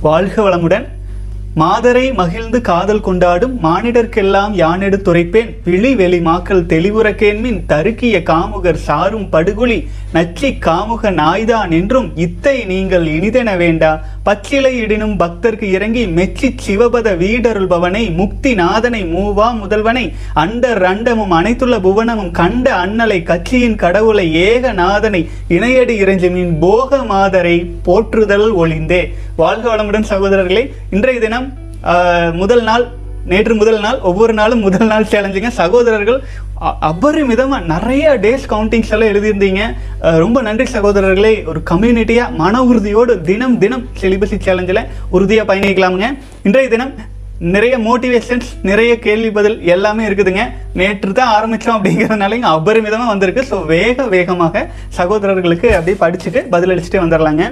வாழ்க வளமுடன். மாதரை மகிழ்ந்து காதல் கொண்டாடும் மானிடர்க்கெல்லாம் யானெடு துரைப்பேன். விழி வெளி மாக்கள் தெளிவுறக்கேன்மின் தருக்கிய காமுகர் சாரும் படுகுழி நச்சி காமுக நாய்தான் என்றும் இத்தை நீங்கள் இனிதென வேண்டா. பச்சிலை இடினும் பக்தர்க்கு இறங்கி மெச்சி சிவபத வீடருள்பவனை முக்தி நாதனை மூவா முதல்வனை அண்டர் ரண்டமும் அனைத்துள்ள புவனமும் கண்ட அண்ணலை கட்சியின் கடவுளை ஏக நாதனை இணையடி இறைஞ்சமின் போக மாதரை போற்றுதல் ஒளிந்தே வாழ்க வளமுடன் சகோதரர்களே இன்றைய தினம் முதல் நாள் நேற்று முதல் நாள் ஒவ்வொரு நாளும் முதல் நாள் சேலஞ்சுங்க சகோதரர்கள் அபரிமிதமாக நிறைய டேஸ் கவுண்டிங்ஸ் எல்லாம் எழுதியிருந்தீங்க. ரொம்ப நன்றி சகோதரர்களே. ஒரு கம்யூனிட்டியாக மன உறுதியோடு தினம் தினம் செலிபஸி சேலஞ்சில் உறுதியாக பயணிக்கலாமுங்க. இன்றைய தினம் நிறைய மோட்டிவேஷன்ஸ் நிறைய கேள்வி பதில் எல்லாமே இருக்குதுங்க. நேற்று தான் ஆரம்பிச்சோம் அப்படிங்கிறதுனால இங்க அபரிமிதமா வந்திருக்கு. ஸோ வேக வேகமாக சகோதரர்களுக்கு அப்படியே படிச்சுட்டு பதிலளிச்சுட்டு வந்துடலாங்க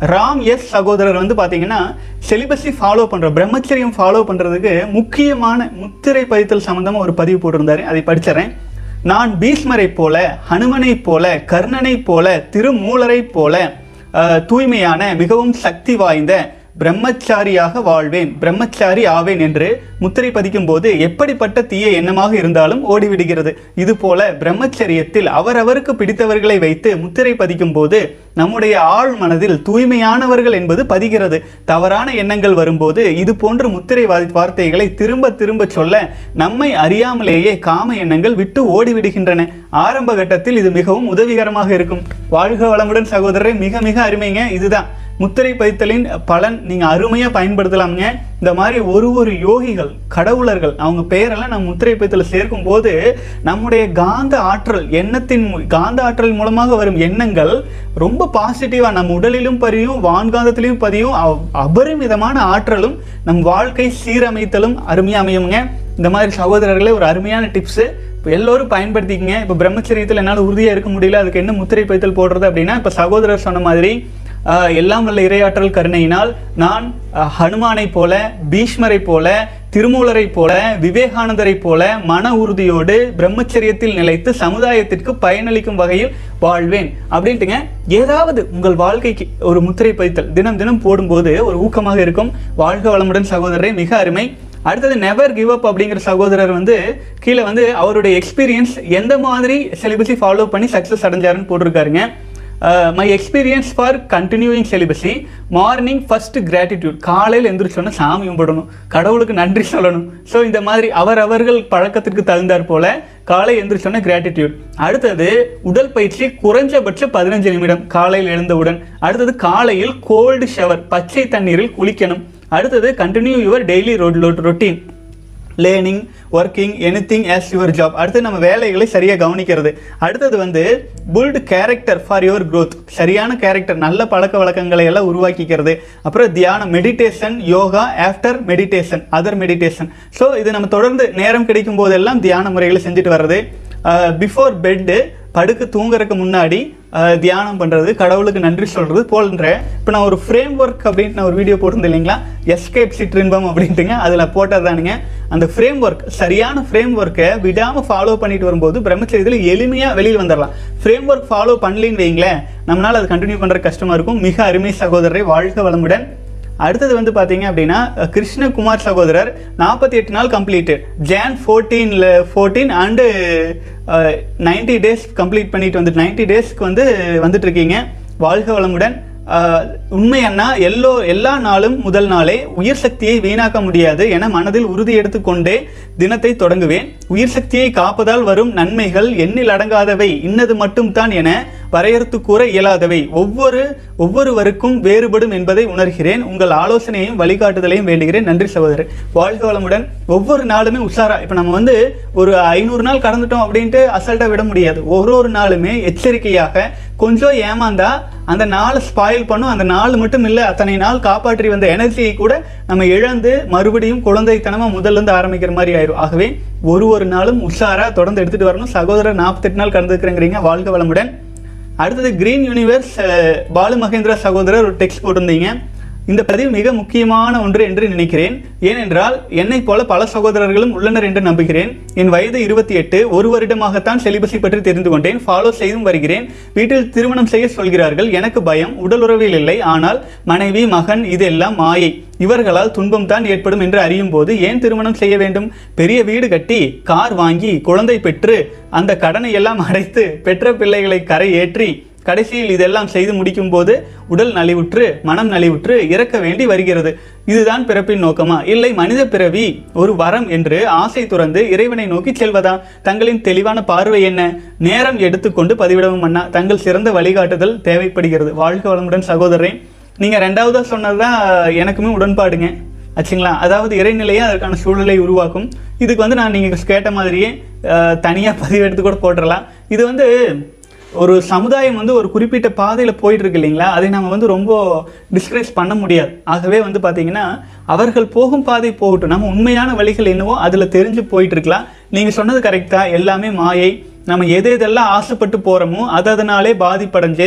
ராம் எஸ் சகோதரர் வந்து பார்த்தீங்கன்னா செலிபஸை ஃபாலோ பண்ணுற பிரம்மச்சரியம் ஃபாலோ பண்ணுறதுக்கு முக்கியமான முத்திரை பதித்தல் சம்மந்தமாக ஒரு பதிவு போட்டிருந்தாரு. அதை படிச்சிடறேன். நான் பீஷ்மரை போல ஹனுமனை போல கர்ணனை போல திருமூலரை போல தூய்மையான மிகவும் சக்தி வாய்ந்த பிரம்மச்சாரியாக வாழ்வேன் பிரம்மச்சாரி ஆவேன் என்று முத்திரை பதிக்கும் போது எப்படிப்பட்ட தீய எண்ணமாக இருந்தாலும் ஓடிவிடுகிறது. இதுபோல பிரம்மச்சரியத்தில் அவரவருக்கு பிடித்தவர்களை வைத்து முத்திரை பதிக்கும் போது நம்முடைய ஆழ் மனதில் தூய்மையானவர்கள் என்பது பதிகிறது. தவறான எண்ணங்கள் வரும்போது இது போன்ற முத்திரை வார்த்தைகளை திரும்ப திரும்ப சொல்ல நம்மை அறியாமலேயே காம எண்ணங்கள் விட்டு ஓடிவிடுகின்றன. ஆரம்ப கட்டத்தில் இது மிகவும் உதவிகரமாக இருக்கும். வாழ்க வளமுடன் சகோதரரை மிக மிக அருமைங்க. இதுதான். முத்திரை பதித்தலின் பலன் நீங்கள் அருமையாக பயன்படுத்தலாமுங்க. இந்த மாதிரி ஒரு ஒரு யோகிகள் கடவுளர்கள் அவங்க பெயரெல்லாம் நம்ம முத்திரை பதித்தல சேர்க்கும் போது நம்முடைய காந்த ஆற்றல் எண்ணத்தின் காந்த ஆற்றல் மூலமாக வரும் எண்ணங்கள் ரொம்ப பாசிட்டிவாக நம்ம உடலிலும் பதியும் வான்காந்தத்திலையும் பதியும் அபரிமிதமான ஆற்றலும் நம் வாழ்க்கை சீரமைத்தலும் அருமையாக அமையுங்க இந்த மாதிரி சகோதரர்களே ஒரு அருமையான டிப்ஸு இப்போ எல்லோரும் பயன்படுத்திக்கங்க. இப்போ பிரம்மச்சரியத்தில் என்னால் உறுதியாக இருக்க முடியல அதுக்கு என்ன முத்திரை பைத்தல் போடுறது அப்படின்னா இப்போ சகோதரர் சொன்ன மாதிரி எல்லாம் வல்ல இரையாற்றல் கருணையினால் நான் ஹனுமானைப் போல பீஷ்மரைப் போல திருமூலரைப் போல விவேகானந்தரைப் போல மன உறுதியோடு பிரம்மச்சரியத்தில் நிலைத்து சமுதாயத்திற்கு பயனளிக்கும் வகையில் வாழ்வேன். அப்படின்ட்டுங்க ஏதாவது உங்கள் வாழ்க்கைக்கு ஒரு முத்திரை பதித்தல் தினம் தினம் போடும்போது ஒரு ஊக்கமாக இருக்கும். வாழ்க வளமுடன் சகோதரரை மிக அருமை. அடுத்தது நெவர் கிவ் அப் அப்படிங்கிற சகோதரர் வந்து கீழே வந்து அவருடைய எக்ஸ்பீரியன்ஸ் எந்த மாதிரி செலிபஸை ஃபாலோ பண்ணி சக்ஸஸ் அடைஞ்சாருன்னு போட்டிருக்காருங்க. My experience for continuing celibacy morning first gratitude காலையில் எந்திரிச்சோன்னா சாமி கும்பிடணும். கடவுளுக்கு நன்றி சொல்லணும். ஸோ இந்த மாதிரி அவர் அவர்கள் பழக்கத்திற்கு தகுந்தாற் போல காலை எந்திரிச்சோன்னா கிராட்டிடியூட் அடுத்தது உடல் பயிற்சி குறைஞ்சபட்ச பதினஞ்சு நிமிடம் காலையில் எழுந்தவுடன். அடுத்தது காலையில் கோல்டு ஷவர் பச்சை தண்ணீரில் குளிக்கணும். அடுத்தது continue your daily road routine learning working anything as your job அடுத்து நம்ம வேலைகளை சரியாக கவனிக்கிறது. அடுத்தது வந்து build character for your growth சரியான கேரக்டர் நல்ல பழக்க வழக்கங்களை எல்லாம் உருவாக்கிக்கிறது. அப்புறம் தியானம் meditation yoga after meditation other meditation so இது நம்ம தொடர்ந்து நேரம் கிடைக்கும் போதெல்லாம் தியான முறைகளை செஞ்சுட்டு வர்றது. பிஃபோர் பெட்டு படுக்க தூங்குறதுக்கு முன்னாடி தியானம் பண்ணுறது கடவுளுக்கு நன்றி சொல்கிறது போன்ற இப்போ நான் ஒரு ஃப்ரேம் ஒர்க் அப்படின்ட்டு நான் ஒரு வீடியோ போட்டிருந்தேன் இல்லைங்களா? எஸ்கேப் சிற்றின்பம் அப்படின்ட்டுங்க. அதில் போட்டதானுங்க அந்த ஃப்ரேம் ஒர்க் சரியான ஃப்ரேம் ஒர்க்கை விடாமல் ஃபாலோ பண்ணிட்டு வரும்போது பிரம்மச்சரியத்தில் எளிமையாக வெளியில் வந்துடலாம் ஃப்ரேம் ஒர்க் ஃபாலோ பண்ணலின்னு வைங்களேன் நம்மளால் அது கண்டினியூ பண்ணுற கஷ்டமாக இருக்கும். மிக அருமை சகோதரரை வாழ்க வளமுடன். அடுத்தது வந்து பார்த்தீங்க அப்படின்னா கிருஷ்ணகுமார் சகோதரர் நாற்பத்தி எட்டு நாள் complete John ஃபோர்டீனில் fourteen and ninety days complete பண்ணிட்டு வந்து நைன்டி டேஸ்க்கு வந்து வந்துட்டுருக்கீங்க. வாழ்க வளமுடன். அஹ், உண்மை அண்ணா எல்லோ எல்லா நாளும் முதல் நாளே உயிர் சக்தியை வீணாக்க முடியாது என மனதில் உறுதி எடுத்துக்கொண்டே தினத்தை தொடங்குவேன். உயிர் சக்தியை காப்பதால் வரும் நன்மைகள் எண்ணில் அடங்காதவை இன்னது மட்டும்தான் என வரையறுத்து கூற இயலாதவை. ஒவ்வொரு ஒவ்வொருவருக்கும் வேறுபடும் என்பதை உணர்கிறேன். உங்கள் ஆலோசனையையும் வழிகாட்டுதலையும் வேண்டுகிறேன். நன்றி சகோதரர். வாழ்க வளமுடன். ஒவ்வொரு நாளுமே உஷாரா. இப்போ நம்ம வந்து ஒரு ஐநூறு நாள் கடந்துட்டோம் அப்படின்ட்டு அசல்ட்டா விட முடியாது. ஒரு ஒரு நாளுமே எச்சரிக்கையாக கொஞ்சம் ஏமாந்தா அந்த நாளை ஸ்பாயில் பண்ணும். அந்த நாள் மட்டும் இல்லை அத்தனை நாள் காப்பாற்றி வந்த எனர்ஜியை கூட நம்ம இழந்து மறுபடியும் குழந்தைத்தனமா முதல்ல இருந்து ஆரம்பிக்கிற மாதிரி ஆயிரும். ஆகவே ஒரு ஒவ்வொரு நாளும் உஷாரா தொடர்ந்து எடுத்துகிட்டு வரணும். சகோதரர் நாற்பத்தெட்டு நாள் கடந்துக்கிறேங்கிறீங்க வாழ்க வளமுடன். அடுத்தது கிரீன் யூனிவர்ஸ் பாலு மகேந்திரா சகோதரர் ஒரு டெக்ஸ்ட் போட்டிருந்தீங்க. இந்த பதிவு மிக முக்கியமான ஒன்று என்று நினைக்கிறேன். ஏனென்றால் என்னை போல பல சகோதரர்களும் உள்ளனர் என்று நம்புகிறேன். என் வயது இருபத்தி எட்டு ஒரு வருடமாகத்தான் செலிபஸை பற்றி தெரிந்து கொண்டேன். ஃபாலோ செய்தும் வருகிறேன். வீட்டில் திருமணம் செய்ய சொல்கிறார்கள். எனக்கு பயம் உடல் உறவில் இல்லை. ஆனால் மனைவி மகன் இதெல்லாம் மாயை. இவர்களால் துன்பம் தான் ஏற்படும் என்று அறியும் போது ஏன் திருமணம் செய்ய வேண்டும்? பெரிய வீடு கட்டி கார் வாங்கி குழந்தை பெற்று அந்த கடனை எல்லாம் அடைத்து பெற்ற பிள்ளைகளை கரை ஏற்றி கடைசியில் இதெல்லாம் செய்து முடிக்கும் போது உடல் நலிவுற்று மனம் நலிவுற்று இறக்க வேண்டி வருகிறது. இதுதான் பிறப்பின் நோக்கமா? இல்லை மனித பிறவி ஒரு வரம் என்று ஆசை துறந்து இறைவனை நோக்கி செல்வதா? தங்களின் தெளிவான பார்வை என்ன? நேரம் எடுத்துக்கொண்டு பதிவிடவும் அண்ணா. தங்கள் சிறந்த வழிகாட்டுதல் தேவைப்படுகிறது. வாழ்க வளமுடன் சகோதரி நீங்கள் ரெண்டாவதாக ரெண்டாவதா சொன்னதுதான் எனக்குமே உடன்பாடுங்க. ஆச்சுங்களா? அதாவது இறைநிலையே அதற்கான சூழலை உருவாக்கும். இதுக்கு வந்து நான் நீங்கள் கேட்ட மாதிரியே தனியாக பதிவெடுத்து பதிவு எடுத்து கூட போட்டுடலாம் இது வந்து ஒரு சமுதாயம் வந்து ஒரு குறிப்பிட்ட பாதையில் போயிட்டுருக்கு இல்லைங்களா? அதை நம்ம வந்து ரொம்ப டிஸ்கரேஜ் பண்ண முடியாது. ஆகவே வந்து பார்த்தீங்கன்னா அவர்கள் போகும் பாதை போகட்டும். நம்ம உண்மையான வழிகள் என்னவோ அதில் தெரிஞ்சு போயிட்டுருக்கலாம். நீங்கள் சொன்னது கரெக்டாக எல்லாமே மாயை. நம்ம எது எதெல்லாம் ஆசைப்பட்டு போகிறோமோ அது அதனாலே பாதிப்படைஞ்சு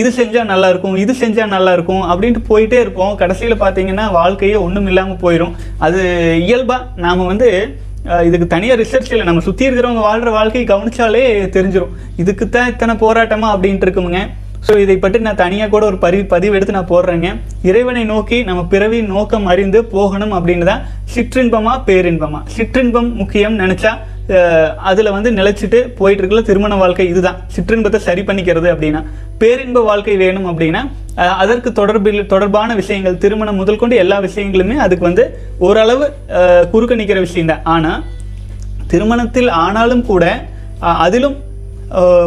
இது செஞ்சால் நல்லாயிருக்கும் இது செஞ்சால் நல்லாயிருக்கும் அப்படின்ட்டு போயிட்டே இருப்போம். கடைசியில் பார்த்தீங்கன்னா வாழ்க்கையே ஒன்றும் இல்லாமல் போயிடும் அது இயல்பாக நாம் வந்து இதுக்கு தனியாக ரிசர்ச் இல்லை. நம்ம சுற்றி இருக்கிறவங்க வாழ்கிற வாழ்க்கையை கவனிச்சாலே தெரிஞ்சிடும் இதுக்கு தான் இத்தனை போராட்டமாக அப்படின்ட்டு இருக்குமுங்க. ஸோ இதை பற்றி நான் தனியாக கூட ஒரு பரி பதிவு எடுத்து நான் போடுறேங்க. இறைவனை நோக்கி நம்ம பிறவி நோக்கம் அறிந்து போகணும் அப்படின்னு தான் சிற்றின்பமா பேரின்பமா. சிற்றின்பம் முக்கியம் நினச்சா அதில் வந்து நிலைச்சிட்டு போயிட்டுருக்குல திருமண வாழ்க்கை இதுதான். சிற்றின்பத்தை சரி பண்ணிக்கிறது அப்படின்னா. பேரின்ப வாழ்க்கை வேணும் அப்படின்னா அதற்கு தொடர்பில் தொடர்பான விஷயங்கள் திருமணம் முதல் கொண்டு எல்லா விஷயங்களுமே அதுக்கு வந்து ஓரளவு குறுக்க நிற்கிற விஷயம்தான். ஆனால் திருமணத்தில் ஆனாலும் கூட அதிலும்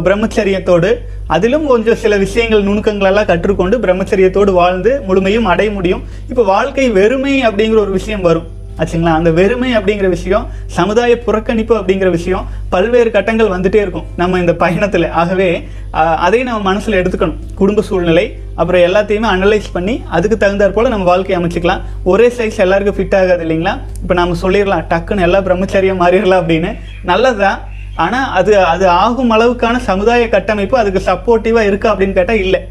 பிரம்மச்சரியத்தோடு அதிலும் கொஞ்சம் சில விஷயங்கள் நுணுக்கங்களெல்லாம் கற்றுக்கொண்டு பிரம்மச்சரியத்தோடு வாழ்ந்து முழுமையும் அடைய முடியும். இப்போ வாழ்க்கை வெறுமை அப்படிங்கிற ஒரு விஷயம் வரும். ஆச்சுங்களா? அந்த வெறுமை அப்படிங்கிற விஷயம் சமுதாய புறக்கணிப்பு அப்படிங்கிற விஷயம் பல்வேறு கட்டங்கள் வந்துட்டே இருக்கும் நம்ம இந்த பயணத்தில். ஆகவே அதை நம்ம மனசில் எடுத்துக்கணும். குடும்ப சூழ்நிலை அப்புறம் எல்லாத்தையுமே அனலைஸ் பண்ணி அதுக்கு தகுந்தாற் போல நம்ம வாழ்க்கையை அமைச்சிக்கலாம். ஒரே சைஸ் எல்லாருக்கும் ஃபிட் ஆகாது இல்லைங்களா? இப்போ நம்ம சொல்லிடலாம் டக்குன்னு எல்லா பிரம்மச்சரியம் மாறிடலாம் அப்படின்னு. நல்லதுதான். ஆனால் அது அது ஆகும் அளவுக்கான சமுதாய கட்டமைப்பு அதுக்கு சப்போர்ட்டிவாக இருக்கா அப்படின்னு கேட்டால் இல்லை.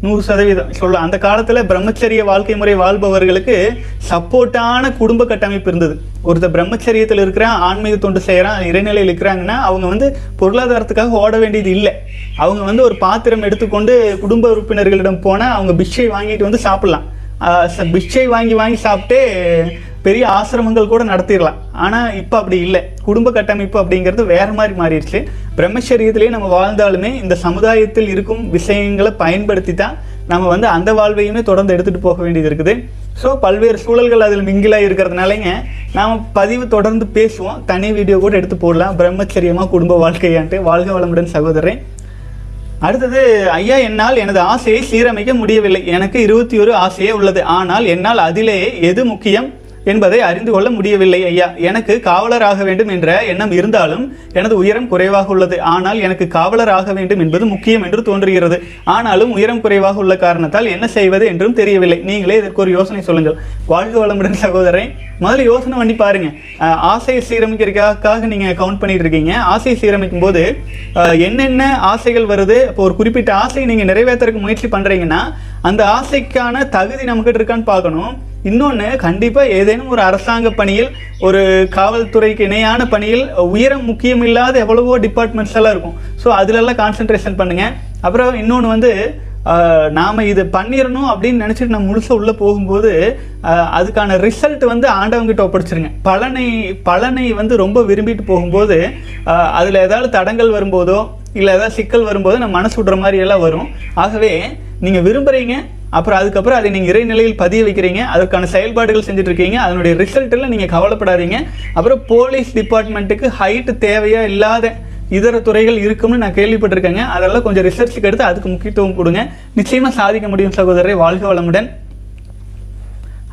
நூறு சதவீதம். சொல்லலாம் அந்த காலத்தில் பிரம்மச்சரிய வாழ்க்கை முறை வாழ்பவர்களுக்கு சப்போர்ட்டான குடும்ப கட்டமைப்பு இருந்தது. ஒருத்தர் பிரம்மச்சரியத்தில் இருக்கிறான் ஆன்மீக தொண்டு செய்கிறான் இறைநிலையில் இருக்கிறாங்கன்னா அவங்க வந்து பொருளாதாரத்துக்காக ஓட வேண்டியது இல்லை. அவங்க வந்து ஒரு பாத்திரம் எடுத்துக்கொண்டு குடும்ப உறுப்பினர்களிடம் போனால் அவங்க பிச்சை வாங்கிட்டு வந்து சாப்பிட்லாம். பிச்சை ச- வாங்கி வாங்கி சாப்பிட்டு பெரிய ஆசிரமங்கள் கூட நடத்திடலாம். ஆனால் இப்போ அப்படி இல்லை. குடும்ப கட்டமைப்பு அப்படிங்கிறது வேற மாதிரி மாறிடுச்சு. பிரம்மச்சரியத்திலே நம்ம வாழ்ந்தாலுமே இந்த சமுதாயத்தில் இருக்கும் விஷயங்களை பயன்படுத்தி தான் நம்ம வந்து அந்த வாழ்வையுமே தொடர்ந்து எடுத்துகிட்டு போக வேண்டியது இருக்குது. ஸோ பல்வேறு சூழல்கள் அதில் மிங்கிலாக இருக்கிறதுனாலங்க நாம் பதிவு தொடர்ந்து பேசுவோம். தனி வீடியோ கூட எடுத்து போடலாம். பிரம்மச்சரியமாக குடும்ப வாழ்க்கையான்ட்டு. வாழ்க வளமுடன் சகோதரன் அடுத்தது ஐயா என்னால் எனது ஆசையை சீரமைக்க முடியவில்லை. எனக்கு இருபத்தி ஒரு ஆசையே உள்ளது. ஆனால் என்னால் அதிலேயே எது முக்கியம்? என்பதை அறிந்து கொள்ள முடியவில்லை ஐயா. எனக்கு காவலர் ஆக வேண்டும் என்ற எண்ணம் இருந்தாலும் எனது உயரம் குறைவாக உள்ளது. ஆனால் எனக்கு காவலர் ஆக வேண்டும் என்பது முக்கியம் என்று தோன்றுகிறது. ஆனாலும் உயரம் குறைவாக உள்ள காரணத்தால் என்ன செய்வது என்றும் தெரியவில்லை. நீங்களே இதற்கு ஒரு யோசனை சொல்லுங்கள். வாழ்க வளமுடன் சகோதரன் முதல்ல யோசனை பண்ணி பாருங்க. ஆசையை சீரமைக்கிறதுக்காக நீங்க கவுண்ட் பண்ணிட்டு இருக்கீங்க. ஆசையை சீரமைக்கும் போது என்னென்ன ஆசைகள் வருது? இப்போ ஒரு குறிப்பிட்ட ஆசையை நீங்க நிறைவேற்றுறதுக்கு முயற்சி பண்றீங்கன்னா அந்த ஆசைக்கான தகுதி நம்மகிட்ட இருக்கான்னு பார்க்கணும். இன்னொன்று கண்டிப்பாக ஏதேனும் ஒரு அரசாங்க பணியில் ஒரு காவல்துறைக்கு இணையான பணியில் உயரம் முக்கியம் இல்லாத எவ்வளவோ டிபார்ட்மெண்ட்ஸ் எல்லாம் இருக்கும். ஸோ அதிலெல்லாம் கான்சென்ட்ரேஷன் பண்ணுங்கள் அப்புறம் இன்னொன்று வந்து நாம் இது பண்ணிடணும் அப்படின்னு நினச்சிட்டு நம்ம முழுசாக உள்ளே போகும்போது அதுக்கான ரிசல்ட் வந்து ஆண்டவங்கிட்ட ஒப்படைச்சிருங்க. பலனை பலனை வந்து ரொம்ப விரும்பிட்டு போகும்போது அதில் ஏதாவது தடங்கள் வரும்போதோ இல்லை ஏதாவது சிக்கல் வரும்போது நம்ம மனசு விடுற மாதிரி எல்லாம் வரும். ஆகவே நீங்கள் விரும்புகிறீங்க அப்புறம் அதுக்கப்புறம் அதை நீங்கள் இறைநிலையில் பதிய வைக்கிறீங்க அதற்கான செயல்பாடுகள் செஞ்சுட்டு இருக்கீங்க அதனுடைய ரிசல்ட்டில் நீங்கள் கவலைப்படாதீங்க. அப்புறம் போலீஸ் டிபார்ட்மெண்ட்டுக்கு ஹைட்டு தேவையாக இல்லாத இதர துறைகள் இருக்கும்னு நான் கேள்விப்பட்டிருக்கேங்க. அதெல்லாம் கொஞ்சம் ரிசர்ச்சுக்கு எடுத்து அதுக்கு முக்கியத்துவம் கொடுங்க. நிச்சயமாக சாதிக்க முடியும் சகோதரரை. வாழ்க வளமுடன்.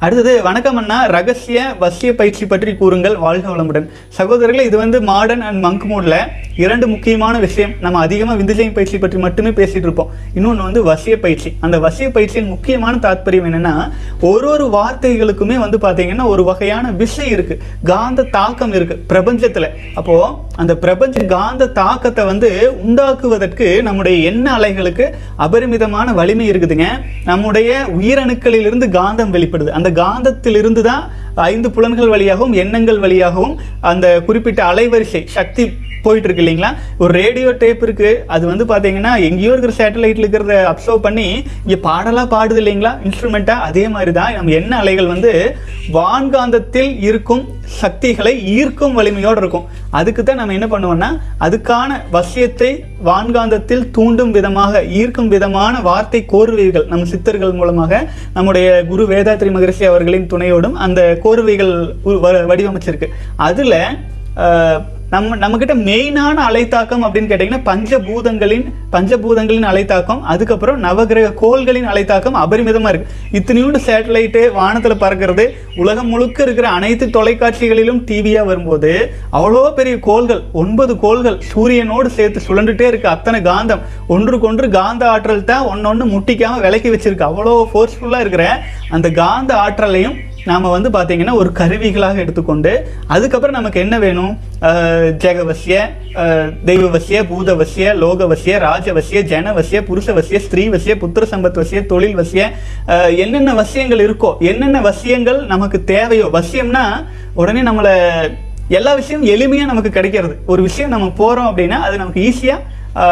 அடுத்தது வணக்கம் அண்ணா. ரகசிய வசிய பயிற்சி பற்றி கூறுங்கள். வாழ்க வளமுடன். சகோதரர்களே இது வந்து மாடர்ன் அண்ட் மங்க் மோடில் இரண்டு முக்கியமான விஷயம். நம்ம அதிகமாக விந்துஜயம் பயிற்சி பற்றி மட்டுமே பேசிகிட்டு இருப்போம். இன்னொன்று வந்து வசிய பயிற்சி. அந்த வசிய பயிற்சியின் முக்கியமான தாத்பரியம் என்னென்னா ஒரு ஒரு வார்த்தைகளுக்குமே வந்து பார்த்தீங்கன்னா ஒரு வகையான விசை இருக்குது காந்த தாக்கம் இருக்குது பிரபஞ்சத்தில். அப்போது அந்த பிரபஞ்ச காந்த தாக்கத்தை வந்து உண்டாக்குவதற்கு நம்முடைய எண்ண அலைகளுக்கு அபரிமிதமான வலிமை இருக்குதுங்க. நம்முடைய உயிரணுக்களிலிருந்து காந்தம் வெளிப்படுது. அந்த காந்தத்திலிருந்து தான் ஐந்து புலன்கள் வழியாகவும் எண்ணங்கள் வழியாகவும் அந்த குறிப்பிட்ட அலைவரிசை சக்தி போயிட்டு இருக்கு இல்லைங்களா? ஒரு ரேடியோ டேப் இருக்கு. அது வந்து பாத்தீங்கன்னா எங்கேயோ இருக்கிற சேட்டலைட்ல இருக்கிறத அப்சர்வ் பண்ணி இங்க பாடலா பாடுது இல்லைங்களா? இன்ஸ்ட்ருமெண்ட்டா அதே மாதிரி தான் நம்ம என்ன அலைகள் வந்து வான்காந்தத்தில் இருக்கும் சக்திகளை ஈர்க்கும் வலிமையோடு இருக்கும். அதுக்கு தான் நம்ம என்ன பண்ணுவோம்னா அதுக்கான வசியத்தை வான்காந்தத்தில் தூண்டும் விதமாக ஈர்க்கும் விதமான வார்த்தை கோர்வைகள் நம் சித்தர்கள் மூலமாக நம்முடைய குரு வேதாத்ரி மகரிஷி அவர்களின் துணையோடும் அந்த கோர்வைகள் உ- வ- வடிவமைச்சிருக்கு. அதில் நம்ம நம்மக்கிட்ட மெயினான அலைத்தாக்கம் அப்படின்னு கேட்டிங்கன்னா பஞ்சபூதங்களின் பஞ்சபூதங்களின் அலைத்தாக்கம் அதுக்கப்புறம் நவகிரக கோள்களின் அலைத்தாக்கம் அபரிமிதமாக இருக்கு. இத்தனையோண்டு சேட்டலைட்டு வானத்தில் பறக்கிறது உலகம் முழுக்க இருக்கிற அனைத்து தொலைக்காட்சிகளிலும் டிவியாக வரும்போது அவ்வளோ பெரிய கோள்கள் ஒன்பது கோள்கள் சூரியனோடு சேர்த்து சுழண்டுட்டே இருக்கு. அத்தனை காந்தம். ஒன்றுக்கொன்று காந்த ஆற்றல் தான் ஒன்னொன்று முட்டிக்காம விலக்கி வச்சிருக்கு. அவ்வளோ ஃபோர்ஸ்ஃபுல்லாக இருக்கிற அந்த காந்த ஆற்றலையும் நாம் வந்து பார்த்திங்கன்னா ஒரு கருவிகளாக எடுத்துக்கொண்டு அதுக்கப்புறம் நமக்கு என்ன வேணும்? அஹ், ஜெகவசிய அஹ், தெய்வவசிய பூதவசிய லோகவசிய ராஜவசிய ஜனவசிய புருஷவசிய ஸ்திரீவசிய புத்திர சம்பத் வசிய தொழில் வசிய என்னென்ன வசியங்கள் இருக்கோ என்னென்ன வசியங்கள் நமக்கு தேவையோ வசியம்னா உடனே நம்மளை எல்லா விஷயமும் எளிமையாக நமக்கு கிடைக்கிறது. ஒரு விஷயம் நம்ம போகிறோம் அப்படின்னா அது நமக்கு ஈஸியாக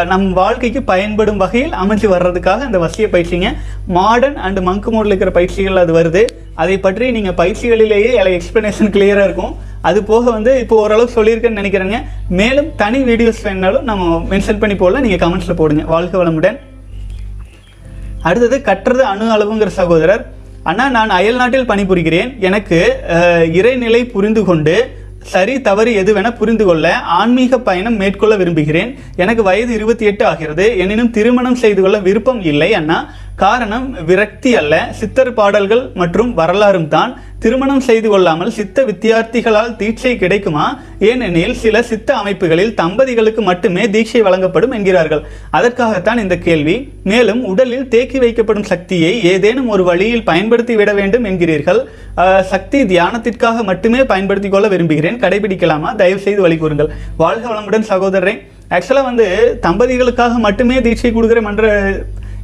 நம் வாழ்க்கைக்கு பயன்படும் வகையில் அமைஞ்சு வர்றதுக்காக அந்த வசிய பயிற்சிங்க. மாடர்ன் அண்ட் மங்கு மோடில் இருக்கிற பயிற்சிகள் அது வருது. அதை பற்றி நீங்கள் பயிற்சிகளிலேயே எக்ஸ்பிளனேஷன் கிளியராக இருக்கும். அது போக வந்து இப்போ ஓரளவுக்கு சொல்லியிருக்கேன்னு நினைக்கிறேங்க. மேலும் தனி வீடியோஸ் வேணாலும் நம்ம மென்ஷன் பண்ணி போடலாம். நீங்கள் கமெண்ட்ஸில் போடுங்க. வாழ்க வளமுடன். அடுத்தது கற்றது அணு அளவுங்கிற சகோதரர். அண்ணா நான் அயல் நாட்டில் பணிபுரிகிறேன். எனக்கு இறைநிலை புரிந்து கொண்டு சரி தவறு எதுவென புரிந்து கொள்ள ஆன்மீக பயணம் மேற்கொள்ள விரும்புகிறேன். எனக்கு வயது இருபத்தி எட்டு ஆகிறது. எனினும் திருமணம் செய்து கொள்ள விருப்பம் இல்லை அண்ணா. காரணம் விரக்தி அல்ல. சித்தர் பாடல்கள் மற்றும் வரலாறும் தான். திருமணம் செய்து கொள்ளாமல் சித்த வித்தியார்த்திகளால் தீட்சை கிடைக்குமா? ஏனெனில் சில சித்த அமைப்புகளில் தம்பதிகளுக்கு மட்டுமே தீட்சை வழங்கப்படும் என்கிறார்கள். அதற்காகத்தான் இந்த கேள்வி. மேலும் உடலில் தேக்கி வைக்கப்படும் சக்தியை ஏதேனும் ஒரு வழியில் பயன்படுத்தி விட வேண்டும் என்கிறீர்கள். சக்தி தியானத்திற்காக மட்டுமே பயன்படுத்தி கொள்ள விரும்புகிறேன். கடைபிடிக்கலாமா? தயவு செய்து வழி கூறுங்கள். வாழ்க வளமுடன் சகோதரரை. ஆக்சுவலாக வந்து தம்பதிகளுக்காக மட்டுமே தீட்சை கொடுக்குற மன்ற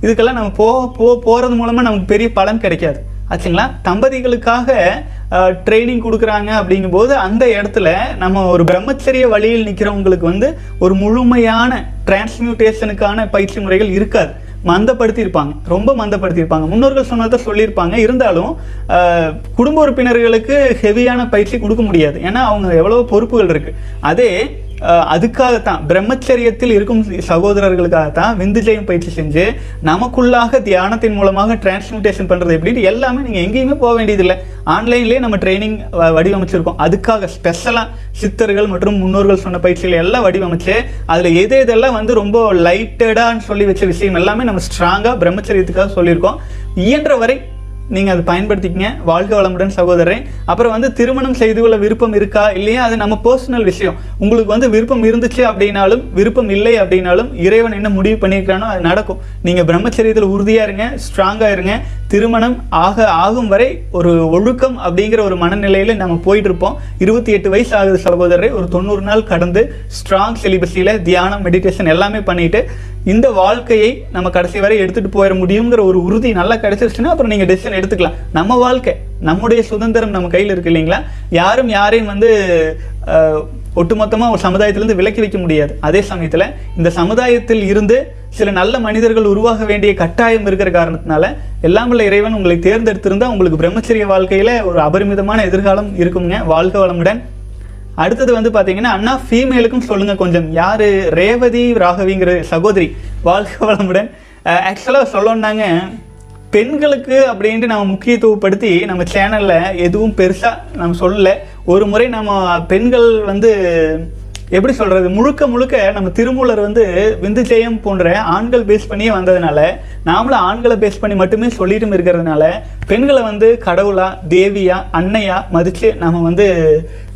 இதுக்கெல்லாம் நம்ம போ போ போகிறது மூலமாக நமக்கு பெரிய பலன் கிடைக்காது. ஆச்சுங்களா? தம்பதிகளுக்காக ட்ரைனிங் கொடுக்குறாங்க அப்படிங்கும்போது அந்த இடத்துல நம்ம ஒரு பிரம்மச்சரிய வழியில் நிற்கிறவங்களுக்கு வந்து ஒரு முழுமையான டிரான்ஸ்மியூட்டேஷனுக்கான பயிற்சி முறைகள் இருக்காது. மந்தப்படுத்தியிருப்பாங்க. ரொம்ப மந்தப்படுத்தியிருப்பாங்க. முன்னோர்கள் சொன்னதை சொல்லியிருப்பாங்க. இருந்தாலும் குடும்ப உறுப்பினர்களுக்கு ஹெவியான பயிற்சி கொடுக்க முடியாது. ஏன்னா அவங்க எவ்வளோ பொறுப்புகள் இருக்குது அதே அதுக்காகத்தான் பிரம்மச்சரியத்தில் இருக்கும் சகோதரர்களுக்காகத்தான் விந்துஜயம் பயிற்சி செஞ்சு நமக்குள்ளாக தியானத்தின் மூலமாக டிரான்ஸ்மியூட்டேஷன் பண்ணுறது எப்படின்னு எல்லாமே நீங்கள் எங்கேயுமே போக வேண்டியதில்லை. ஆன்லைன்லேயே நம்ம ட்ரைனிங் வடிவமைச்சிருக்கோம். அதுக்காக ஸ்பெஷலாக சித்தர்கள் மற்றும் முன்னோர்கள் சொன்ன பயிற்சிகள் எல்லாம் வடிவமைச்சு அதில் எது எதெல்லாம் வந்து ரொம்ப லைட்டடான்னு சொல்லி வச்ச விஷயம் எல்லாமே நம்ம ஸ்ட்ராங்காக பிரம்மச்சரியத்துக்காக சொல்லியிருக்கோம். இயன்ற வரை நீங்கள் அதை பயன்படுத்திக்கங்க. வாழ்க வளமுடன் சகோதரன் அப்புறம் வந்து திருமணம் செய்து கொள்ள விருப்பம் இருக்கா? இல்லையா? அது நம்ம பர்சனல் விஷயம். உங்களுக்கு வந்து விருப்பம் இருந்துச்சு அப்படின்னாலும் விருப்பம் இல்லை அப்படின்னாலும் இறைவன் என்ன முடிவு பண்ணியிருக்கானோ அது நடக்கும். நீங்கள் பிரம்மச்சரியத்தில் உறுதியாக இருங்க ஸ்ட்ராங்காக இருங்க. திருமணம் ஆக ஆகும் வரை ஒரு ஒழுக்கம் அப்படிங்கிற ஒரு மனநிலையில் நம்ம போயிட்டு இருப்போம். இருபத்தி எட்டு வயசு ஆகுது சகோதரரை. ஒரு தொண்ணூறு நாள் கடந்து ஸ்ட்ராங் சிலிபஸில் தியானம் மெடிடேஷன் எல்லாமே பண்ணிட்டு இந்த வாழ்க்கையை நம்ம கடைசி வரை எடுத்துட்டு போயிட முடியுங்கிற ஒரு உறுதி நல்லா கிடைச்சிருச்சுன்னா அப்புறம் நீங்க டெசிஷன் எடுத்துக்கலாம். நம்ம வாழ்க்கை நம்முடைய சுதந்திரம் நம்ம கையில் இருக்கு இல்லைங்களா? யாரும் யாரையும் வந்து ஒட்டுமொத்தமாக ஒரு சமுதாயத்திலிருந்து விலக்கி வைக்க முடியாது. அதே சமயத்தில் இந்த சமுதாயத்தில் இருந்து சில நல்ல மனிதர்கள் உருவாக வேண்டிய கட்டாயம் இருக்கிற காரணத்தினால எல்லாம் உள்ள இறைவன் உங்களை தேர்ந்தெடுத்திருந்தால் உங்களுக்கு பிரம்மச்சரிய வாழ்க்கையில் ஒரு அபரிமிதமான எதிர்காலம் இருக்குங்க. வாழ்க வளமுடன். அடுத்தது வந்து பார்த்தீங்கன்னா அண்ணா ஃபீமேலுக்கும் சொல்லுங்கள் கொஞ்சம். யார்? ரேவதி ராகவிங்கிற சகோதரி வாழ்க வளமுடன். ஆக்சுவலாக சொல்லணுன்னாங்க பெண்களுக்கு அப்படின்ட்டு நம்ம முக்கியத்துவப்படுத்தி நம்ம சேனலில் எதுவும் பெருசாக நம்ம சொல்லலை. ஒரு முறை நம்ம பெண்கள் வந்து எப்படி சொல்கிறது முழுக்க முழுக்க நம்ம திருமூலர் வந்து விந்துஜெயம் போன்ற ஆண்கள் பேஸ் பண்ணியே வந்ததுனால நாமளும் ஆண்களை பேஸ் பண்ணி மட்டுமே சொல்லிட்டும் இருக்கிறதுனால பெண்களை வந்து கடவுளாக தேவியாக அன்னையாக மதித்து நம்ம வந்து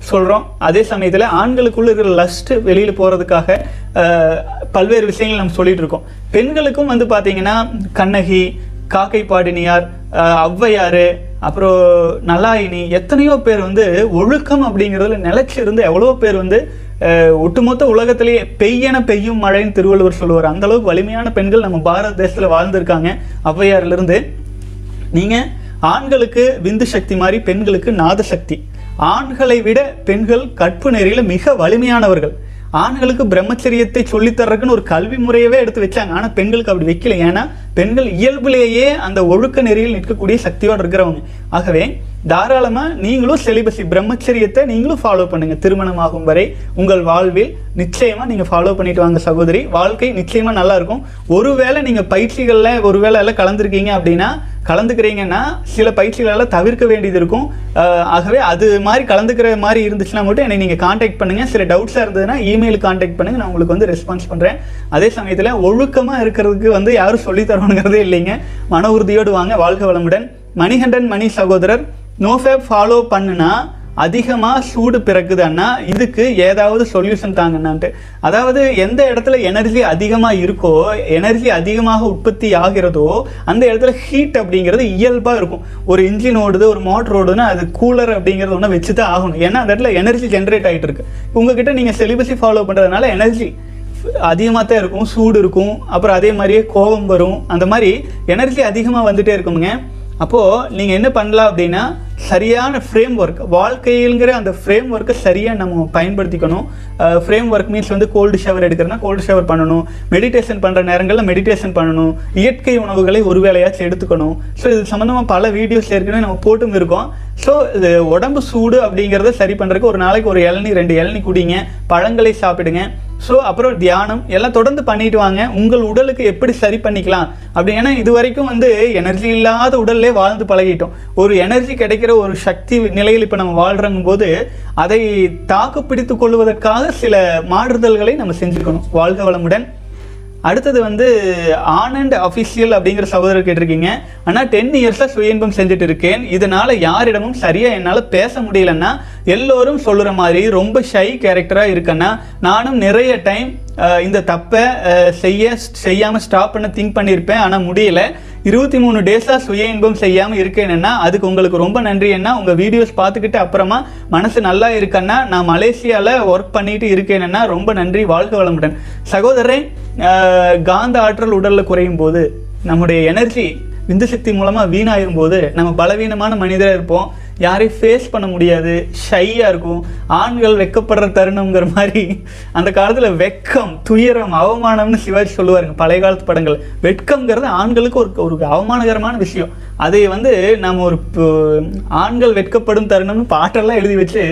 சொல்கிறோம் அதே சமயத்தில் ஆண்களுக்குள்ள இருக்கிற லஸ்ட்டு வெளியில் போகிறதுக்காக பல்வேறு விஷயங்கள் நம்ம சொல்லிட்டு இருக்கோம். பெண்களுக்கும் வந்து பார்த்தீங்கன்னா கண்ணகி காக்கை பாடினியார் ஔவையார் அப்புறம் நலாயினி எத்தனையோ பேர் வந்து ஒழுக்கம் அப்படிங்கிறதுல நிலைச்சிருந்து எவ்வளோ பேர் வந்து ஒட்டுமொத்த உலகத்திலேயே பெய்யன பெய்யும் மழைன்னு திருவள்ளுவர் சொல்லுவார். அந்த அளவுக்கு வலிமையான பெண்கள் நம்ம பாரத தேசத்தில் வாழ்ந்திருக்காங்க. ஔவையார்லேருந்து நீங்கள் ஆண்களுக்கு விந்து சக்தி மாதிரி பெண்களுக்கு நாத சக்தி ஆண்களை விட பெண்கள் கற்பு நெறியில் மிக வலிமையானவர்கள். ஆண்களுக்கு பிரம்மச்சரியத்தை சொல்லித் தர்றதுக்குன்னு ஒரு கல்வி முறையவே எடுத்து வச்சாங்க. ஆனால் பெண்களுக்கு அப்படி வைக்கல. ஏன்னா பெண்கள் இயல்பிலேயே அந்த ஒழுக்க நெறியில் நிற்கக்கூடிய சக்தியோடு இருக்கிறவங்க. ஆகவே தாராளமாக நீங்களும் செலிபசி பிரம்மச்சரியத்தை நீங்களும் ஃபாலோ பண்ணுங்க. திருமணம் ஆகும் வரை உங்கள் வாழ்வில் நிச்சயமாக நீங்கள் ஃபாலோ பண்ணிட்டு வாங்க சகோதரி. வாழ்க்கை நிச்சயமாக நல்லாயிருக்கும் ஒருவேளை நீங்கள் பயிற்சிகளில் ஒருவேளை எல்லாம் கலந்துருக்கீங்க அப்படின்னா கலந்துக்கிறீங்கன்னா சில பயிற்சிகளெல்லாம் தவிர்க்க வேண்டியது இருக்கும். ஆகவே அது மாதிரி கலந்துக்கிற மாதிரி இருந்துச்சுன்னா மட்டும் என்னை நீங்கள் காண்டாக்ட் பண்ணுங்கள் சில டவுட்ஸாக இருந்ததுன்னா இமெயில் காண்டாக்ட் பண்ணுங்கள் நான் உங்களுக்கு வந்து ரெஸ்பான்ஸ் பண்ணுறேன் அதே சமயத்தில் ஒழுக்கமாக இருக்கிறதுக்கு வந்து யாரும் சொல்லி தரணுங்கிறதே இல்லைங்க. மன உறுதியோடு வாங்க. வாழ்க வளமுடன். மணிகண்டன் மணி சகோதரர் நோஃபேப் ஃபாலோ பண்ணுனா அதிகமாக சூடு பிறக்குதுன்னா இதுக்கு ஏதாவது சொல்யூஷன் தாங்கன்னான்ட்டு. அதாவது எந்த இடத்துல எனர்ஜி அதிகமாக இருக்கோ எனர்ஜி அதிகமாக உற்பத்தி ஆகிறதோ அந்த இடத்துல ஹீட் அப்படிங்கிறது இயல்பாக இருக்கும். ஒரு இன்ஜின் ஓடுது ஒரு மோட்டர் ஓடுதுன்னா அது கூலர் அப்படிங்கிறது ஒன்று வச்சு தான் ஆகணும். ஏன்னா அந்த இடத்துல எனர்ஜி ஜென்ரேட் ஆகிட்டு இருக்கு உங்ககிட்ட நீங்கள் செலிபஸை ஃபாலோ பண்ணுறதுனால எனர்ஜி அதிகமாக தான் இருக்கும் சூடு இருக்கும். அப்புறம் அதே மாதிரியே கோபம் வரும். அந்த மாதிரி எனர்ஜி அதிகமாக வந்துட்டே இருக்குங்க அப்போது நீங்கள் என்ன பண்ணலாம் அப்படின்னா சரியான ஃப்ரேம் ஒர்க் வாழ்க்கையிலங்கிற அந்த ஃப்ரேம் ஒர்க்கை சரியாக நம்ம பயன்படுத்திக்கணும். ஃப்ரேம் ஒர்க் மீன்ஸ் வந்து கோல்டு ஷவர் எடுக்கிறனா கோல்டு ஷவர் பண்ணணும். மெடிடேஷன் பண்ணுற நேரங்களில் மெடிடேஷன் பண்ணணும். இயற்கை உணவுகளை ஒரு வேலையாச்சும் எடுத்துக்கணும். ஸோ இது சம்மந்தமாக பல வீடியோஸ் ஏற்கனவே நம்ம போட்டும் இருக்கோம். ஸோ இது உடம்பு சூடு அப்படிங்கிறத சரி பண்ணுறதுக்கு ஒரு நாளைக்கு ஒரு இளநீ ரெண்டு இளநி குடிங்க. பழங்களை சாப்பிடுங்க. ஸோ அப்புறம் தியானம் எல்லாம் தொடர்ந்து பண்ணிட்டு வாங்க. உங்கள் உடலுக்கு எப்படி சரி பண்ணிக்கலாம்? அப்படி ஏன்னா இது வரைக்கும் வந்து எனர்ஜி இல்லாத உடல்லே வாழ்ந்து பழகிட்டோம். ஒரு எனர்ஜி கிடைக்கிற ஒரு சக்தி நிலையில் இப்போ நம்ம வாழ்றங்கும் போது அதை தாக்கு பிடித்து கொள்வதற்காக சில மாறுதல்களை நம்ம செஞ்சுக்கணும். வாழ்க வளமுடன். அடுத்தது வந்து ஆனந்த் அஃபிஷியல் அப்படிங்கிற சகோதரர் கேட்டிருக்கீங்க. ஆனால் டென் இயர்ஸாக சுய இன்பம் செஞ்சுட்டு இருக்கேன் இதனால் யாரிடமும் சரியாக என்னால் பேச முடியலன்னா எல்லோரும் சொல்லுற மாதிரி ரொம்ப ஷை கேரக்டராக இருக்கேன்னா நானும் நிறைய டைம் இந்த தப்பை செய்ய செய்யாமல் ஸ்டாப் பண்ண திங்க் பண்ணியிருப்பேன். ஆனால் முடியல. இருபத்தி மூணு டேஸாக சுய இன்பம் செய்யாமல் இருக்கேன்னா அதுக்கு உங்களுக்கு ரொம்ப நன்றி என்ன உங்கள் வீடியோஸ் பார்த்துக்கிட்டு அப்புறமா மனசு நல்லா இருக்கேன்னா நான் மலேசியாவில் ஒர்க் பண்ணிட்டு இருக்கேன்னா ரொம்ப நன்றி. வாழ்க வளமுடன். சகோதரரே காந்த ஆற்றல் உடலில் குறையும் போது நம்முடைய எனர்ஜி விந்து சக்தி மூலமாக வீணாயிரும் போது நம்ம பலவீனமான மனிதராக இருப்போம். யாரையும் ஃபேஸ் பண்ண முடியாது. ஷையாக இருக்கும். ஆண்கள் வெக்கப்படுற தருணம்ங்கிற மாதிரி. அந்த காலத்தில் வெக்கம் துயரம் அவமானம்னு சிவாஜி சொல்லுவாருங்க. பழைய காலத்து படங்கள். வெட்கம்ங்கிறது ஆண்களுக்கு ஒரு ஒரு அவமானகரமான விஷயம். அதை வந்து நம்ம ஒரு ஆண்கள் வெட்கப்படும் தருணம்னு பாட்டெல்லாம் எழுதி வச்சு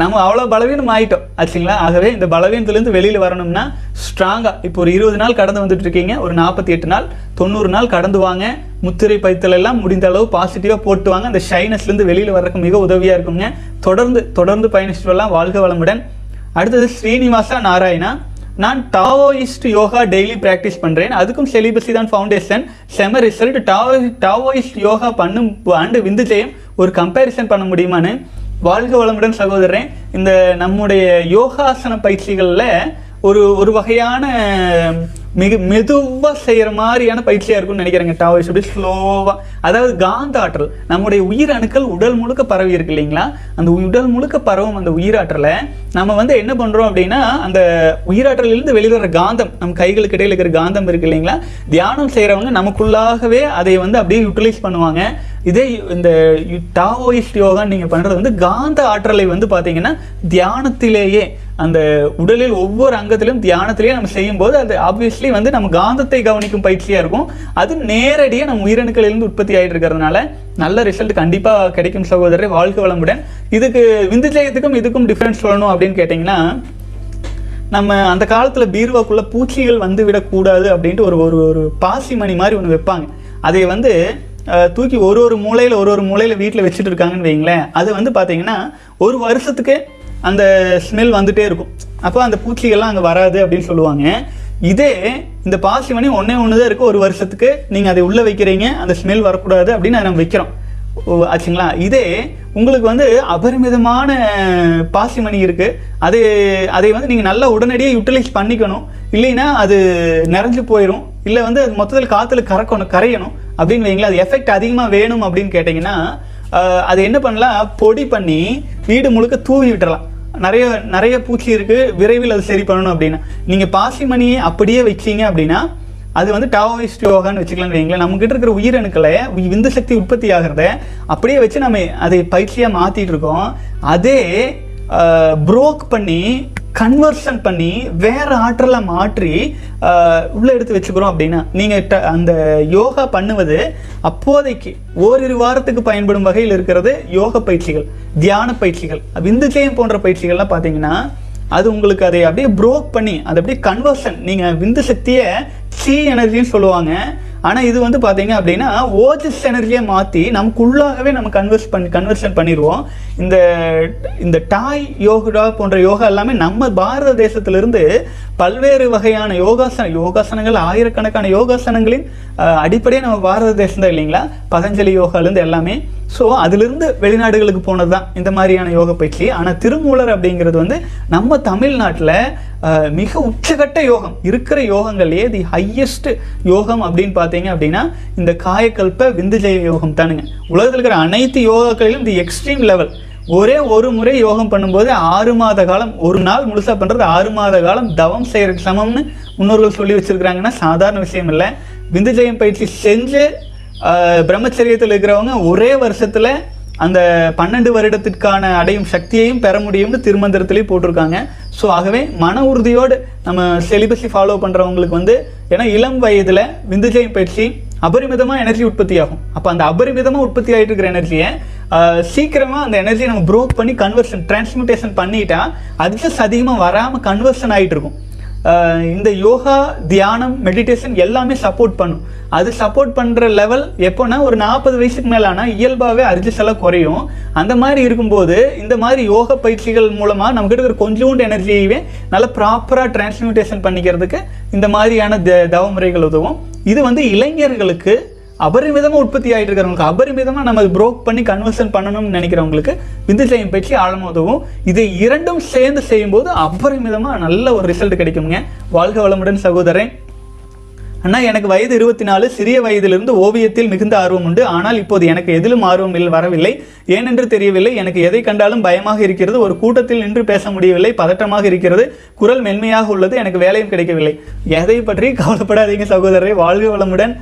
நம்ம அவ்வளோ பலவீனம் ஆகிட்டோம் ஆச்சுங்களா? ஆகவே இந்த பலவீனத்துலேருந்து வெளியில் வரணும்னா ஸ்ட்ராங்காக இப்போ ஒரு இருபது நாள் கடந்து வந்துட்டு இருக்கீங்க. ஒரு நாற்பத்தி எட்டு நாள். தொண்ணூறு நாள் கடந்து வாங்க. முத்திரை பைத்தல் எல்லாம் முடிந்த அளவு பாசிட்டிவாக போட்டு வாங்க. அந்த ஷைனஸ்லேருந்து வெளியில் வர்றதுக்கு மிக உதவியாக இருக்குங்க. தொடர்ந்து தொடர்ந்து பயணிச்சுட்டு வரலாம் வாழ்க வளமுடன். அடுத்தது ஸ்ரீனிவாசா நாராயணா. நான் டாவோயிஸ்ட் யோகா டெய்லி ப்ராக்டிஸ் பண்ணுறேன் அதுக்கும் செலிபஸி தான் ஃபவுண்டேஷன் செம ரிசல்ட் டாவோ டாவோயிஸ்ட் யோகா பண்ணும் ஆண்டு விந்துஜெயம் ஒரு கம்பேரிசன் பண்ண முடியுமான்னு. வாழ்க வளமுடன் சகோதரன் இந்த நம்முடைய யோகாசன பயிற்சிகளில் ஒரு ஒரு வகையான மிக மெதுவாக செய்கிற மாதிரியான பயிற்சியாக இருக்கும்னு நினைக்கிறேங்க டாவோயிஸ் அப்படி ஸ்லோவாக அதாவது காந்த ஆற்றல் நம்முடைய உயிர் அணுக்கள் உடல் முழுக்க பரவி இருக்கு இல்லைங்களா? அந்த உடல் முழுக்க பரவும் அந்த உயிராற்றலை நம்ம வந்து என்ன பண்ணுறோம் அப்படின்னா அந்த உயிராற்றலிருந்து வெளியில் வர காந்தம் நம்ம கைகளுக்கு இடையில இருக்கிற காந்தம் இருக்கு இல்லைங்களா? தியானம் செய்கிறவங்க நமக்குள்ளாகவே அதை வந்து அப்படியே யூட்டிலைஸ் பண்ணுவாங்க. இதே இந்த டாவோயிஸ்ட் யோகான்னு நீங்கள் பண்ணுறது வந்து காந்த ஆற்றலை வந்து பார்த்தீங்கன்னா தியானத்திலேயே அந்த உடலில் ஒவ்வொரு அங்கத்திலும் தியானத்திலையும் நம்ம செய்யும்போது அது ஆப்வியஸ்லி வந்து நம்ம காந்தத்தை கவனிக்கும் பயிற்சியாக இருக்கும். அது நேரடியாக நம்ம உயிரணுக்களிலிருந்து உற்பத்தி ஆகிட்டு இருக்கிறதுனால நல்ல ரிசல்ட் கண்டிப்பாக கிடைக்கும் சகோதரர். வாழ்க வளமுடன். இதுக்கு விந்துஜயத்துக்கும் இதுக்கும் டிஃப்ரென்ஸ் சொல்லணும் அப்படின்னு கேட்டிங்கன்னா நம்ம அந்த காலத்தில் பீர்வாக்குள்ளே பூச்சிகள் வந்து விடக்கூடாது அப்படின்ட்டு ஒரு ஒரு ஒரு பாசி மணி மாதிரி ஒன்று வைப்பாங்க. அதை வந்து தூக்கி ஒரு ஒரு மூலையில் ஒரு ஒரு மூலையில் வீட்டில் வச்சுட்டு இருக்காங்கன்னு வைங்களேன் அது வந்து பார்த்தீங்கன்னா ஒரு வருஷத்துக்கு அந்த ஸ்மெல் வந்துட்டே இருக்கும். அப்போ அந்த பூச்சிகள்லாம் அங்கே வராது அப்படின்னு சொல்லுவாங்க. இதே இந்த பாசிமணி ஒன்றே ஒன்று தான் இருக்குது ஒரு வருஷத்துக்கு நீங்கள் அதை உள்ளே வைக்கிறீங்க அந்த ஸ்மெல் வரக்கூடாது அப்படின்னு நம்ம வைக்கிறோம். ஓ, ஆச்சுங்களா? இதே உங்களுக்கு வந்து அபரிமிதமான பாசிமணி இருக்குது அது அதை வந்து நீங்கள் நல்லா உடனடியாக யூட்டிலைஸ் பண்ணிக்கணும். இல்லைன்னா அது நிறைஞ்சு போயிடும் இல்லை வந்து அது மொத்தத்தில் காற்றுல கறக்கணும் கரையணும் அப்படின்னு வைங்களேன். அது எஃபெக்ட் அதிகமாக வேணும் அப்படின்னு கேட்டிங்கன்னா அது என்ன பண்ணலாம்? பொடி பண்ணி வீடு முழுக்க தூவி விட்டுறலாம். நிறைய நிறைய பூச்சி இருக்குது விரைவில் அது சரி பண்ணணும் அப்படின்னா. நீங்கள் பாசிமணியை அப்படியே வச்சிங்க அப்படின்னா அது வந்து டாவோயிஸ்ட் யோகான்னு வச்சுக்கலாம்னு வைங்களேன் நம்மக்கிட்ட இருக்கிற உயிரணுக்களை விந்து சக்தி உற்பத்தி ஆகிறத அப்படியே வச்சு நம்ம அதை பயிற்சியாக மாற்றிட்டு இருக்கோம். அதே புரோக் பண்ணி கன்வர்ஷன் பண்ணி வேற ஆற்றலை மாற்றி உள்ளே உள்ள எடுத்து வச்சுக்கிறோம் அப்படின்னா நீங்கள் ட- அந்த யோகா பண்ணுவது அப்போதைக்கு ஓரிரு வாரத்துக்கு பயன்படும் வகையில் இருக்கிறது யோக பயிற்சிகள் தியான பயிற்சிகள். விந்துச்சயம் போன்ற பயிற்சிகள்லாம் பார்த்தீங்கன்னா அது உங்களுக்கு அதை அப்படியே ப்ரோக் பண்ணி அதை அப்படியே கன்வர்ஷன் நீங்கள் விந்து சக்தியை சி எனர்ஜின்னு சொல்லுவாங்க. ஆனால் இது வந்து பார்த்தீங்க அப்படின்னா ஓஜஸ் எனர்ஜியை மாற்றி நமக்குள்ளாகவே நம்ம கன்வெர்ஸ் பண்ணி கன்வர்ஷன் பண்ணிடுவோம். இந்த இந்த டாய் யோகா போன்ற யோகா எல்லாமே நம்ம பாரத தேசத்திலிருந்து பல்வேறு வகையான யோகாசன யோகாசனங்கள் ஆயிரக்கணக்கான யோகாசனங்களின் அடிப்படையே நம்ம பாரத தேசம் தான் இல்லைங்களா? பதஞ்சலி யோகாலேருந்து எல்லாமே. ஸோ அதிலிருந்து வெளிநாடுகளுக்கு போனது தான் இந்த மாதிரியான யோக பயிற்சி ஆனால் திருமூலர் அப்படிங்கிறது வந்து நம்ம தமிழ்நாட்டில் மிக உச்சகட்ட யோகம். இருக்கிற யோகங்கள்லேயே தி ஹையஸ்ட் யோகம் அப்படின்னு பார்த்தீங்க அப்படின்னா இந்த காயக்கல்ப விந்துஜய யோகம் தானுங்க. உலகத்தில் இருக்கிற அனைத்து யோகாக்களிலும் தி எக்ஸ்ட்ரீம் லெவல் ஒரே ஒரு முறை யோகம் பண்ணும்போது ஆறு மாத காலம் ஒரு நாள் முழுசாக பண்ணுறது ஆறு மாத காலம் தவம் செய்கிறதுக்கு சமம்னு முன்னோர்கள் சொல்லி வச்சிருக்கிறாங்கன்னா சாதாரண விஷயம் இல்லை. விந்துஜயம் பயிற்சி செஞ்சு பிரம்மச்சரியத்தில் இருக்கிறவங்க ஒரே வருஷத்தில் அந்த பன்னெண்டு வருடத்திற்கான அடையும் சக்தியையும் பெற முடியும்னு திருமந்திரத்திலே போட்டிருக்காங்க. ஸோ ஆகவே மன உறுதியோடு நம்ம செலிபஸை ஃபாலோ பண்ணுறவங்களுக்கு வந்து ஏன்னா இளம் வயதில் விந்துஜயம் பயிற்சி அபரிமிதமாக எனர்ஜி உற்பத்தி ஆகும் அப்போ அந்த அபரிமிதமாக உற்பத்தி ஆகிட்டு இருக்கிற எனர்ஜியை சீக்கிரமாக அந்த எனர்ஜியை நம்ம ப்ரோக் பண்ணி கன்வர்ஷன் டிரான்ஸ்மிட்டேஷன் பண்ணிட்டா அட்ஜஸ்ட் அதிகமாக வராமல் கன்வர்ஷன் ஆகிட்டு இருக்கும். இந்த யோகா தியானம் மெடிடேஷன் எல்லாமே சப்போர்ட் பண்ணும். அது சப்போர்ட் பண்ணுற லெவல் எப்போனா ஒரு நாற்பது வயசுக்கு மேலே ஆனால் இயல்பாகவே அரிஜஸ் குறையும். அந்த மாதிரி இருக்கும்போது இந்த மாதிரி யோக பயிற்சிகள் மூலமாக நம்மக்கிட்ட இருக்கிற கொஞ்சோண்டு எனர்ஜியவே நல்லா ப்ராப்பராக டிரான்ஸ்மியூட்டேஷன் பண்ணிக்கிறதுக்கு இந்த மாதிரியான த தவமுறைகள் உதவும். இது வந்து இளைஞர்களுக்கு அபரிமிதமாக உற்பத்தி ஆகிட்டு இருக்கிறவங்களுக்கு அபரிமிதமாக நம்ம ப்ரோக் பண்ணி கன்வர்ஷன் பண்ணணும்னு நினைக்கிறவங்களுக்கு விந்துஜயம் பயிற்சி ஆழமாக உதவும். இதை இரண்டும் சேர்ந்து செய்யும்போது அபரிமிதமாக நல்ல ஒரு ரிசல்ட் கிடைக்குங்க வாழ்க வளமுடன் சகோதரன். அண்ணா எனக்கு வயது இருபத்தி நாலு சிறிய வயதிலிருந்து ஓவியத்தில் மிகுந்த ஆர்வம் உண்டு. ஆனால் இப்போது எனக்கு எதிலும் ஆர்வம் இல்லை வரவில்லை. ஏனென்று தெரியவில்லை. எனக்கு எதை கண்டாலும் பயமாக இருக்கிறது. ஒரு கூட்டத்தில் நின்று பேச முடியவில்லை. பதட்டமாக இருக்கிறது. குரல் மென்மையாக உள்ளது. எனக்கு வேலையும் கிடைக்கவில்லை. எதை பற்றி கவலைப்படாதீங்க சகோதரரை. வாழ்க வளமுடன்.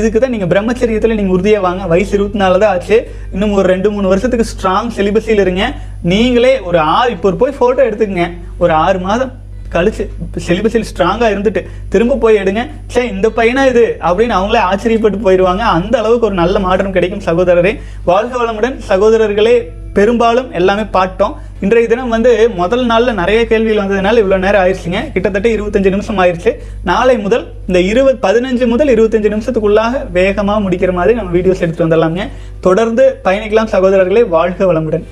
இதுக்கு தான் நீங்கள் பிரம்மச்சரியத்தில் நீங்கள் உறுதியாக வாங்க. வயசு இருபத்தி நாலு தான் ஆச்சு. இன்னும் ஒரு ரெண்டு மூணு வருஷத்துக்கு ஸ்ட்ராங் சிலிபஸில் இருங்க. நீங்களே ஒரு ஆறு இப்போ போய் ஃபோட்டோ எடுத்துக்கங்க. ஒரு ஆறு மாதம் கழிச்சு சிலிபஸில் ஸ்ட்ராங்காக இருந்துட்டு திரும்ப போய் எடுங்க. சே இந்த பையனா இது? அப்படின்னு அவங்களே ஆச்சரியப்பட்டு போயிடுவாங்க. அந்த அளவுக்கு ஒரு நல்ல மாற்றம் கிடைக்கும் சகோதரரே. வாழ்க வளமுடன். சகோதரர்களே பெரும்பாலும் எல்லாமே பாட்டோம். இன்றைய தினம் வந்து முதல் நாளில் நிறைய கேள்விகள் வந்ததுனால இவ்வளோ நேரம் ஆயிடுச்சுங்க. கிட்டத்தட்ட இருபத்தஞ்சு நிமிஷம் ஆயிடுச்சு நாளை முதல் இந்த இருபது பதினஞ்சு முதல் இருபத்தஞ்சு நிமிஷத்துக்குள்ளாக வேகமாக முடிக்கிற மாதிரி நம்ம வீடியோஸ் எடுத்துகிட்டு வந்துடலாங்க தொடர்ந்து பயணிக்கலாம் சகோதரர்களே. வாழ்க வளமுடன்.